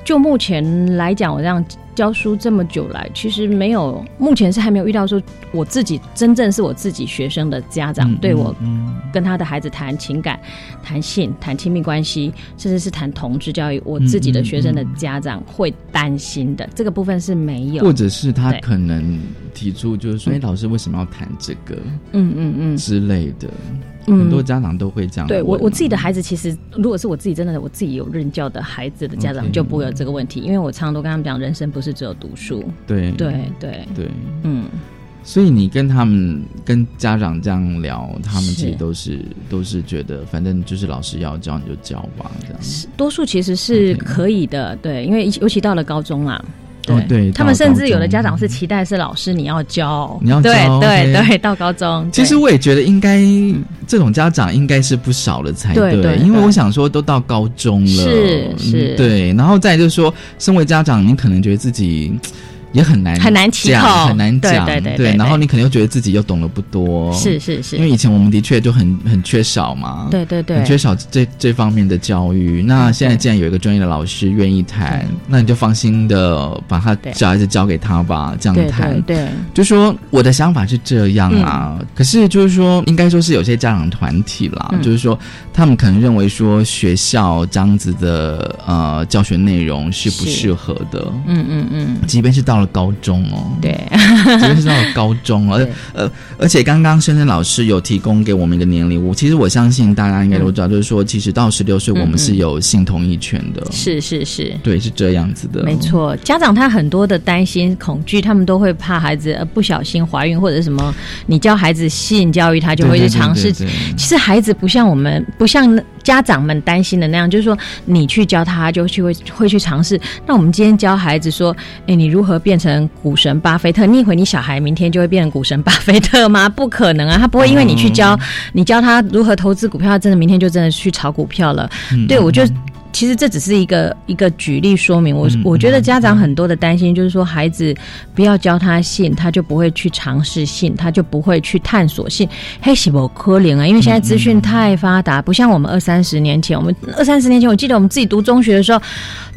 就目前来讲，我这样教书这么久来，其实没有，目前是还没有遇到说我自己真正是我自己学生的家长嗯对我嗯。跟他的孩子谈情感、谈性、谈亲密关系，甚至是谈同志教育，我自己的学生的家长会担心的，这个部分是没有，或者是他可能提出就是说，哎、老师为什么要谈这个？嗯嗯嗯。之类的，嗯很多家长都会这样。对我我自己的孩子，其实如果是我自己真的我自己有任教的孩子的家长就不会有这个问题，因为我常常都跟他们讲，人生不是只有读书。对对对对，嗯，所以你跟他们跟家长这样聊，他们其实都是都是觉得，反正就是老师要教你就教吧，这样。多数其实是可以的，对，因为尤其到了高中啦。哦对他们甚至有的家长是期待是老师你要教，你要教对对对，到高中。其实我也觉得应该这种家长应该是不少了才对对因为我想说都到高中了，是是嗯对，然后再就是说，身为家长，你可能觉得自己。也很难很难启讲口。很难讲，对对对对然后你可能又觉得自己又懂得不多，是是是。因为以前我们的确就很很缺少嘛，对对对。很缺少这这方面的教育。那现在既然有一个专业的老师愿意谈，那你就放心的把他小孩子交给他吧，这样谈。对对，就说我的想法是这样啊，可是就是说，应该说是有些家长团体啦，嗯。就是说他们可能认为说学校这样子的呃教学内容是不是适合的，嗯嗯嗯，即便是到了高中哦，对，即便是到了高中哦，而 呃，而且刚刚深深老师有提供给我们一个年龄，我其实我相信大家应该都知道，就是说，其实到十六岁我们是有性同意权的，是是是，对，是这样子的，没错，家长他很多的担心、恐惧，他们都会怕孩子呃不小心怀孕或者什么。你教孩子性教育，他就会去尝试。对对对对。其实孩子不像我们，不像家长们担心的那样，就是说你去教他，就去会会去尝试。那我们今天教孩子说，哎，你如何变成股神巴菲特？你以为你小孩明天就会变成股神巴菲特吗？不可能啊！他不会因为你去教，嗯你教他如何投资股票，他真的明天就真的去炒股票了。嗯对我就。其实这只是一个一个举例说明，我嗯我觉得家长很多的担心就是说，孩子不要教他性，他就不会去尝试性，他就不会去探索性。嘿，是不可怜啊？因为现在资讯太发达，不像我们二三十年前，我们二三十年前，我记得我们自己读中学的时候，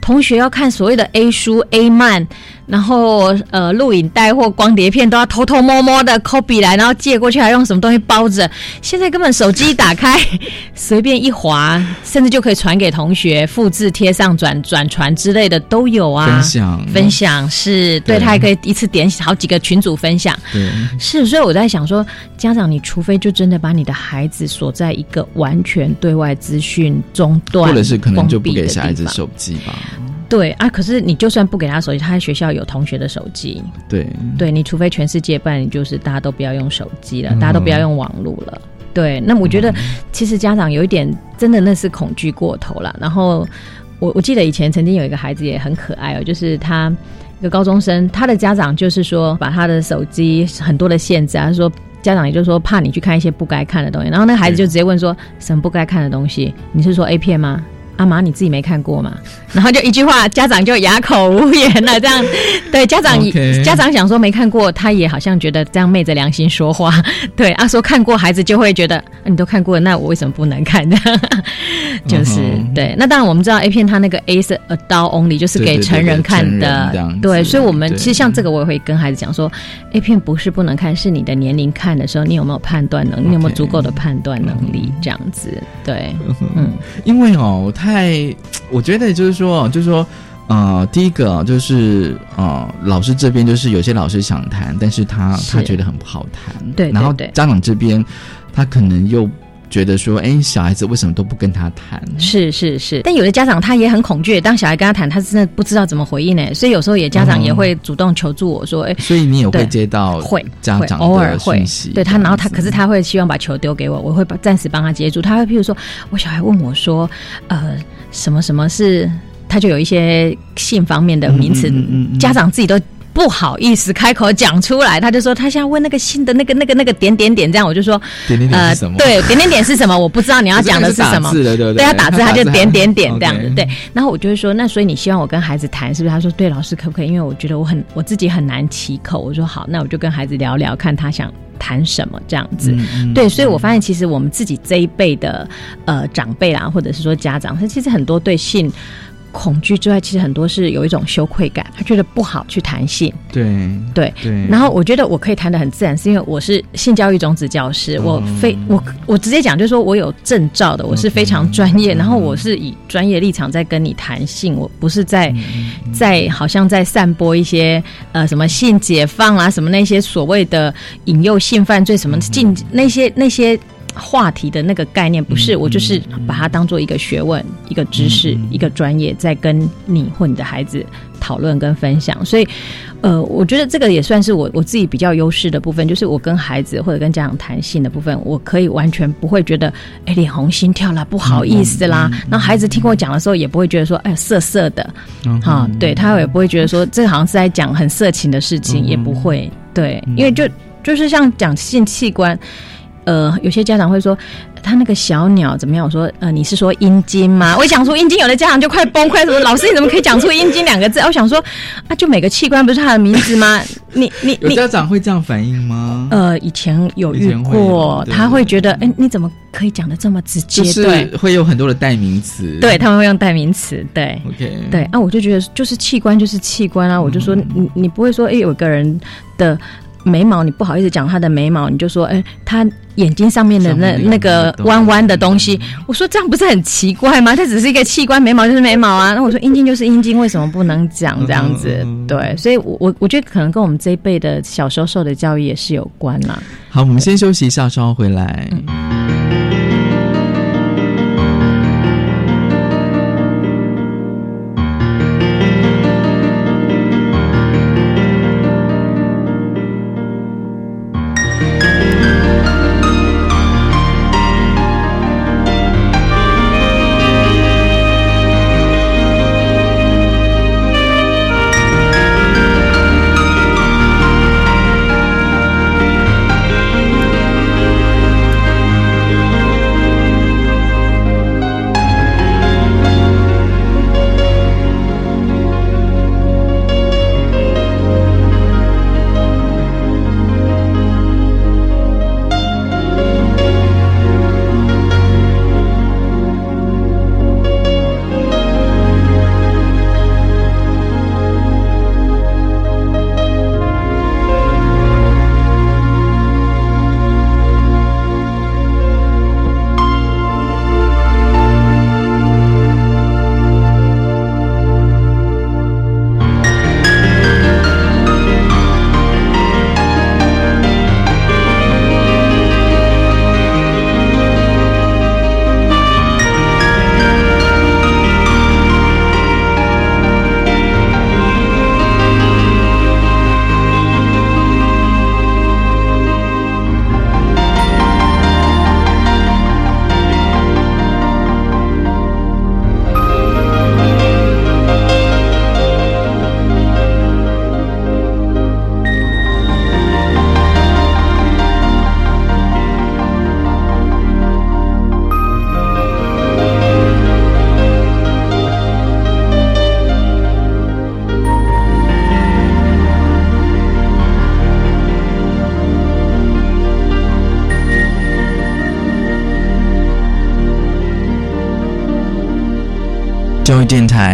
同学要看所谓的 A 书 A 漫，然后呃录影带或光碟片都要偷偷摸摸的 copy 来，然后借过去，还用什么东西包着。现在根本手机一打开，随便一划，甚至就可以传给同学，复制贴上转转传之类的都有啊。分享分享是对，对他还可以一次点好几个群组分享。对，是，所以我在想说，家长，你除非就真的把你的孩子锁在一个完全对外资讯中断，或者是可能就不给小孩子手机吧。对啊，可是你就算不给他手机，他在学校有同学的手机。对，对你，除非全世界，不然你就是大家都不要用手机了，嗯大家都不要用网络了。对，那我觉得其实家长有一点真的那是恐惧过头了。然后我我记得以前曾经有一个孩子也很可爱哦，就是他一个高中生，他的家长就是说把他的手机很多的限制啊，他说。家长也就是说怕你去看一些不该看的东西，然后那个孩子就直接问说：“什么不该看的东西？你是说 A 片吗？”阿妈，你自己没看过嘛？然后就一句话，家长就哑口无言了。这样，对家长家长想说没看过，他也好像觉得这样昧着良心说话。对，啊，说看过，孩子就会觉得、啊你都看过，那我为什么不能看？呢 就是、对。那当然，我们知道 A 片它那个 A 是 adult only，就是给成人看的。对，所以我们其实像这个，我也会跟孩子讲说，A 片不是不能看，是你的年龄看的时候，你有没有判断能力，你有没有足够的判断能力？这样子，对，嗯。因为哦，我太我觉得就是说，就是说，呃，第一个哦就是呃，老师这边就是有些老师想谈，但是他是。他觉得很不好谈，对对然后对。家长这边他可能又觉得说，哎，小孩子为什么都不跟他谈？是是是，但有的家长他也很恐惧，当小孩跟他谈，他真的不知道怎么回应呢，所以有时候也家长也会主动求助我说，哎、所以你也会接到会会家长偶尔会对他，然后他可是他会希望把球丢给我，我会把暂时帮他接住。他会譬如说，我小孩问我说，呃，什么什么是，他就有一些性方面的名词，嗯嗯嗯嗯家长自己都。不好意思开口讲出来，他就说他现在问那个新的那个那个那个点点点，这样我就说，点点点是什么呃、对，点点点是什么？我不知道你要讲的是什么。对对 对，他打字他就点点点这样子。对，然后我就会说，那所以你希望我跟孩子谈，是不是？他说对，老师可不可以？因为我觉得我很我自己很难启口。我说好，那我就跟孩子聊聊，看他想谈什么这样子。对，所以我发现其实我们自己这一辈的呃长辈啦，或者是说家长，他其实很多对性。恐惧之外，其实很多是有一种羞愧感，他觉得不好去谈性。对对对，然后我觉得我可以谈的很自然，是因为我是性教育种子教师，嗯我非我我直接讲，就是说我有证照的，我是非常专业，然后我是以专业立场在跟你谈性，我不是在在好像在散播一些呃什么性解放啊，什么那些所谓的引诱性犯罪什么禁那些那些。话题的那个概念不是，我就是把它当做一个学问、一个知识、一个专业，在跟你或你的孩子讨论跟分享。所以，呃，我觉得这个也算是我我自己比较优势的部分，就是我跟孩子或者跟家长谈性的部分，我可以完全不会觉得哎脸红心跳啦，不好意思啦。然后孩子听我讲的时候，也不会觉得说哎涩涩的，哈、对他也不会觉得说这好像是在讲很色情的事情，也不会。对，因为就就是像讲性器官。呃，有些家长会说他那个小鸟怎么样？我说呃，你是说阴茎吗？我一讲出阴茎，有的家长就快崩溃，说老师你怎么可以讲出阴茎两个字？我想说啊，就每个器官不是它的名字吗？你你你有家长会这样反应吗？呃，以前有遇过，对他会觉得哎，你怎么可以讲的这么直接？就是对，会有很多的代名词，对他们会用代名词，对。，OK，对啊，我就觉得就是器官就是器官啊，我就说你你不会说哎、有个人的眉毛你不好意思讲他的眉毛，你就说哎、他眼睛上面的那那个弯弯的东西，我说这样不是很奇怪吗？这只是一个器官，眉毛就是眉毛啊。那我说阴茎就是阴茎，为什么不能讲这样子？对，所以我我我觉得可能跟我们这一辈的小时候受的教育也是有关啦。好，我们先休息一下，稍后回来。电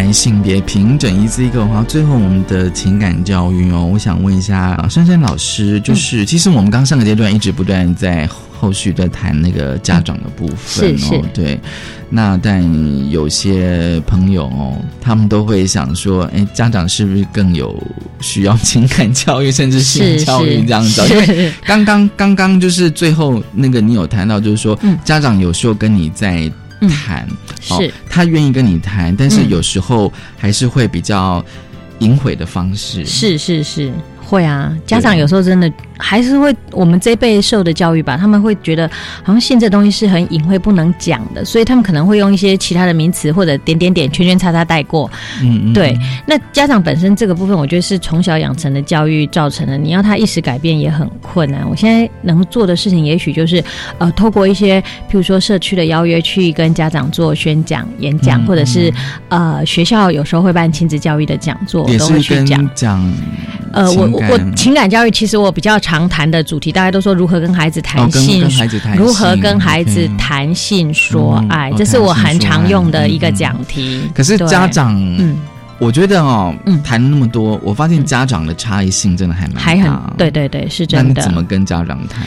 台性别平等一字一个哈，最后我们的情感教育哦，我想问一下珊珊老师，就是、其实我们刚上个阶段一直不断在后续在谈那个家长的部分哦，对。那但有些朋友哦，他们都会想说，哎，家长是不是更有需要情感教育，甚至性是教育是这样子因为刚刚刚刚就是最后那个你有谈到，就是说、家长有时候跟你在谈，哦是。他愿意跟你谈，但是嗯。有时候还是会比较隐晦的方式。是是是，会啊，家长有时候真的还是会，我们这一辈受的教育吧，他们会觉得好像性这东西是很隐晦不能讲的，所以他们可能会用一些其他的名词或者点点点、圈圈叉叉带过。嗯嗯，对，那家长本身这个部分，我觉得是从小养成的教育造成的。你要他一时改变也很困难。我现在能做的事情，也许就是呃，透过一些，譬如说社区的邀约，去跟家长做宣讲、演讲，嗯或者是呃学校有时候会办亲子教育的讲座，我也都会是去讲。讲呃，我我我情感教育其实我比较常谈的主题，大家都说如何跟孩子谈性，如何跟孩子谈性说嗯爱，哦这是我很常用的一个讲题。可是家长，嗯，我觉得哦，谈了那么多，我发现家长的差异性真的还蛮还很大对对对，是真的。你怎么跟家长谈？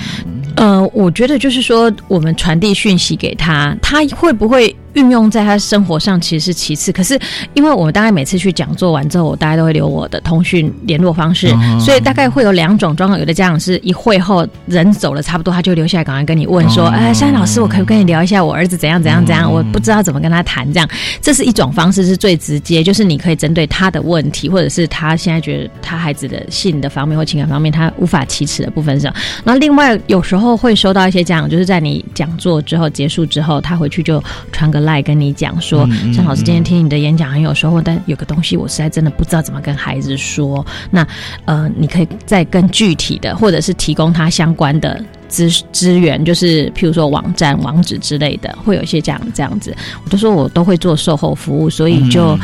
呃，我觉得就是说，我们传递讯息给他，他会不会运用在他生活上，其实是其次。可是，因为我们大概每次去讲座完之后，我大概都会留我的通讯联络方式，哦所以大概会有两种状况。有的家长是一会后人走了差不多，他就留下来，赶快跟你问说：“哦哎，山老师，我可不可以跟你聊一下我儿子怎样怎样怎样？我不知道怎么跟他谈。”这样，这是一种方式，是最直接，就是你可以针对他的问题，或者是他现在觉得他孩子的性的方面或情感方面，他无法启齿的部分上。然后另外有时候会收到一些家长，就是在你讲座之后结束之后，他回去就传个赖跟你讲说嗯嗯：“老师今天听你的演讲很有收获，但有个东西我实在真的不知道怎么跟孩子说。那呃，你可以再更具体的，或者是提供他相关的。”资资源就是譬如说网站、网址之类的，会有一些这样这样子。我都说我都会做售后服务，所以就、嗯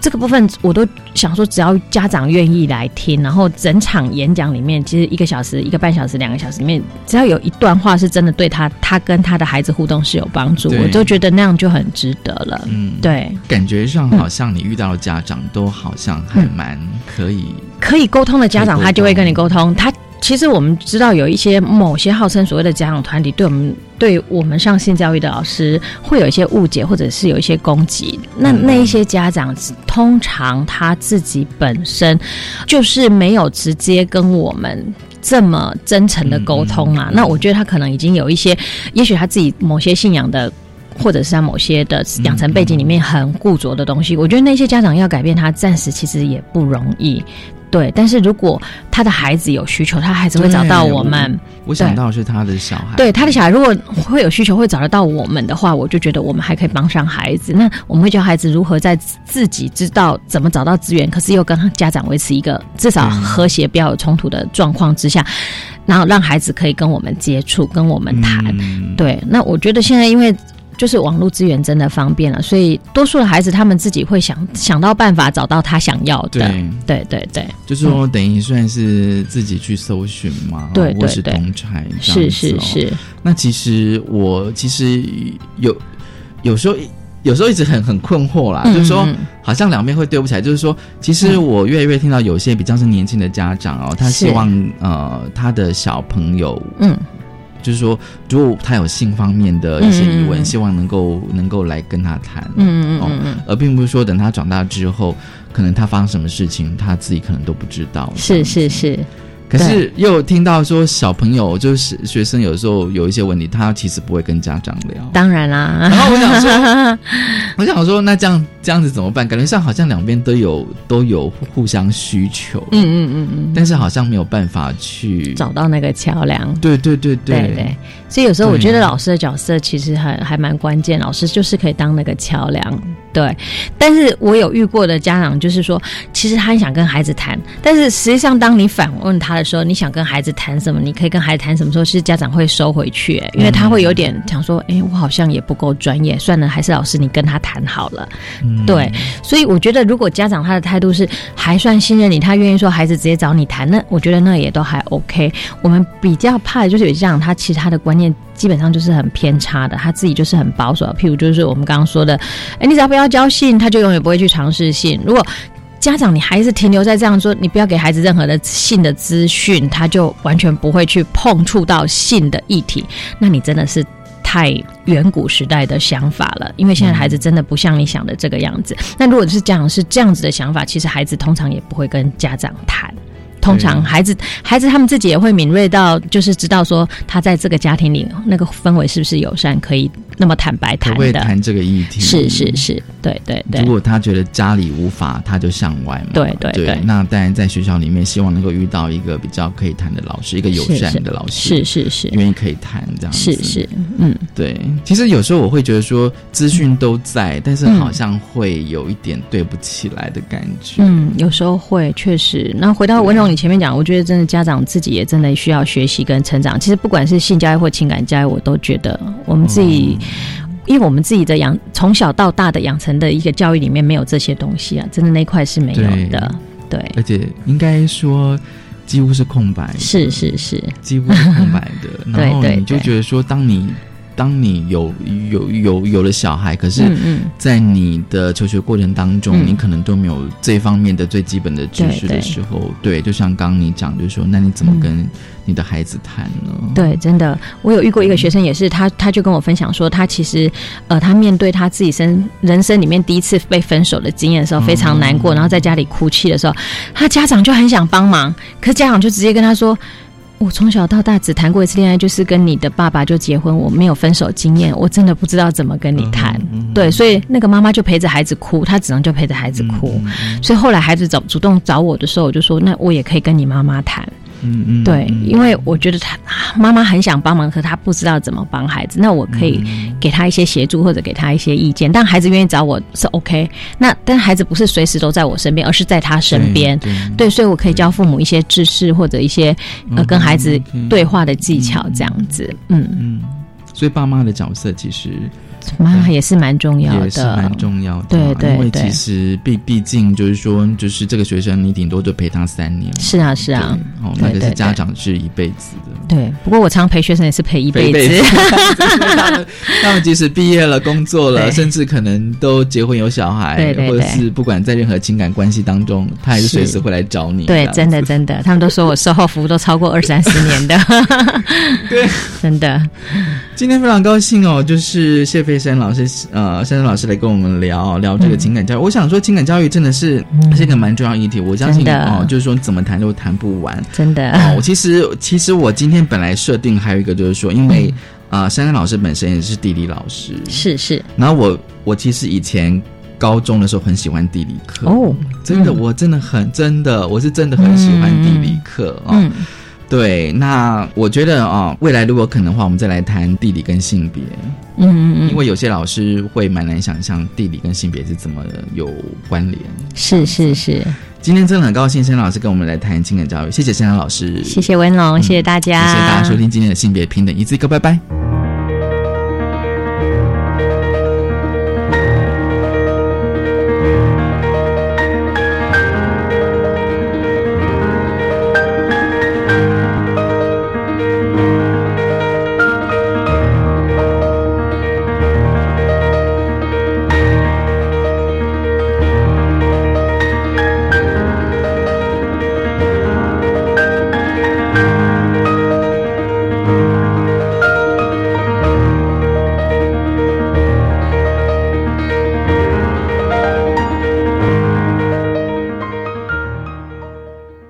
这个部分我都想说，只要家长愿意来听，然后整场演讲里面，其实一个小时、一个半小时、两个小时里面，只要有一段话是真的对他他跟他的孩子互动是有帮助，我就觉得那样就很值得了。嗯，对，感觉上好像你遇到的家长都好像还蛮可以。可以沟通的家长，他就会跟你沟通。他其实我们知道有一些某些号称所谓的家长团体，对我们对我们上性教育的老师会有一些误解，或者是有一些攻击。那嗯那一些家长，通常他自己本身就是没有直接跟我们。这么真诚的沟通嗯啊，那我觉得他可能已经有一些，也许他自己某些信仰的或者是他某些的养成背景里面很固着的东西，我觉得那些家长要改变他，暂时其实也不容易。对，但是如果他的孩子有需求，他孩子会找到我们。我想到是他的小孩，对他的小孩，如果会有需求，会找得到我们的话，我就觉得我们还可以帮上孩子。那我们会教孩子如何在自己知道怎么找到资源，可是又跟家长维持一个至少和谐、不要有冲突的状况之下，然后让孩子可以跟我们接触、跟我们谈。嗯对，那我觉得现在因为。就是网络资源真的方便了，所以多数的孩子他们自己会想想到办法找到他想要的。对对对对，就是说等于算是自己去搜寻嘛，对对对同才这是是是。那其实我其实有有时候有时候一直很很困惑啦，嗯就是说嗯好像两边会对不起来。就是说，其实我越来越听到有些比较是年轻的家长哦，他希望呃他的小朋友嗯。就是说，如果他有性方面的一些疑问，希望能够能够来跟他谈，嗯嗯嗯而并不是说等他长大之后，可能他发生什么事情，他自己可能都不知道。是是是。可是又听到说，小朋友就是学生，有时候有一些问题，他其实不会跟家长聊。当然啦，然后我想说，我想说，那这样这样子怎么办？感觉上好像两边都有都有互相需求，嗯嗯嗯嗯，但是好像没有办法去找到那个桥梁。对对对对对，所以有时候我觉得老师的角色其实还还蛮关键，老师就是可以当那个桥梁。对，但是我有遇过的家长就是说，其实他很想跟孩子谈，但是实际上当你反问他的时候，你想跟孩子谈什么？你可以跟孩子谈什么时候？其实家长会收回去，因为他会有点想说，哎，我好像也不够专业，算了，还是老师你跟他谈好了。嗯对，所以我觉得如果家长他的态度是还算信任你，他愿意说孩子直接找你谈，那我觉得那也都还 OK。我们比较怕的就是有些家长他其实他的观念基本上就是很偏差的，他自己就是很保守。譬如就是我们刚刚说的，哎，你只要不要交性，他就永远不会去尝试性。如果家长你还是停留在这样说，你不要给孩子任何的性的资讯，他就完全不会去碰触到性的议题，那你真的是太远古时代的想法了。因为现在孩子真的不像你想的这个样子。那如果是这样是这样子的想法，其实孩子通常也不会跟家长谈。通常孩子孩子他们自己也会敏锐到，就是知道说他在这个家庭里那个氛围是不是友善，可以那么坦白谈的。不会谈这个议题。是是是，对对对。如果他觉得家里无法，他就向外嘛。对对对。那当然在学校里面，希望能够遇到一个比较可以谈的老师，一个友善的老师。是是是。愿意可以谈这样子。是是嗯。对，其实有时候我会觉得说资讯都在，但是好像会有一点对不起来的感觉。嗯，有时候会确实。那回到文荣你前面讲，我觉得真的家长自己也真的需要学习跟成长。其实不管是性教育或情感教育，我都觉得我们自己，因为我们自己的养从小到大的养成的一个教育里面没有这些东西啊，真的那块是没有的。对，而且应该说几乎是空白。是是是，几乎是空白的。然后你就觉得说，当你。当你有有有有了小孩，可是，在你的求学过程当中，你可能都没有这方面的最基本的知识的时候，对，就像刚你讲，就是说，那你怎么跟你的孩子谈呢？对，真的，我有遇过一个学生，也是他，他就跟我分享说，他其实，呃，他面对他自己生人生里面第一次被分手的经验的时候，非常难过，然后在家里哭泣的时候，他家长就很想帮忙，可是家长就直接跟他说。我从小到大只谈过一次恋爱，就是跟你的爸爸就结婚，我没有分手经验，我真的不知道怎么跟你谈。对，所以那个妈妈就陪着孩子哭，她只能就陪着孩子哭。所以后来孩子找主动找我的时候，我就说，那我也可以跟你妈妈谈。嗯嗯，对，因为我觉得他妈妈很想帮忙，可他不知道怎么帮孩子。那我可以给他一些协助，或者给他一些意见。但孩子愿意找我是 OK。那但孩子不是随时都在我身边，而是在他身边。对，所以我可以教父母一些知识，或者一些呃跟孩子对话的技巧，这样子。嗯嗯，所以爸妈的角色其实。妈也是蛮重要的，也是蛮重要的。对对，因为其实毕毕竟就是说，就是这个学生，你顶多就陪他三年。是啊，是啊。哦，那个是家长是一辈子的。对，不过我常陪学生也是陪一辈子。他们即使毕业了、工作了，甚至可能都结婚有小孩，或者是不管在任何情感关系当中，他还是随时会来找你。对，真的真的，他们都说我售后服务都超过二三十年的。对，真的。今天非常高兴哦，就是谢飞山老师，呃，珊珊老师来跟我们聊聊这个情感教育。我想说，情感教育真的是是一个蛮重要议题。我相信哦，就是说怎么谈都谈不完，真的。哦，我其实其实我今天本来设定还有一个就是说，因为啊，珊珊老师本身也是地理老师，是是。然后我我其实以前高中的时候很喜欢地理课哦，真的，我真的很真的，我是真的很喜欢地理课啊。对，那我觉得啊，未来如果可能的话，我们再来谈地理跟性别。嗯嗯嗯，因为有些老师会蛮难想象地理跟性别是怎么有关联。是是是，今天真的很高兴，申老师跟我们来谈情感教育，谢谢申老师，谢谢文龙，谢谢大家，谢谢大家收听今天的性别平等一字一个，拜拜。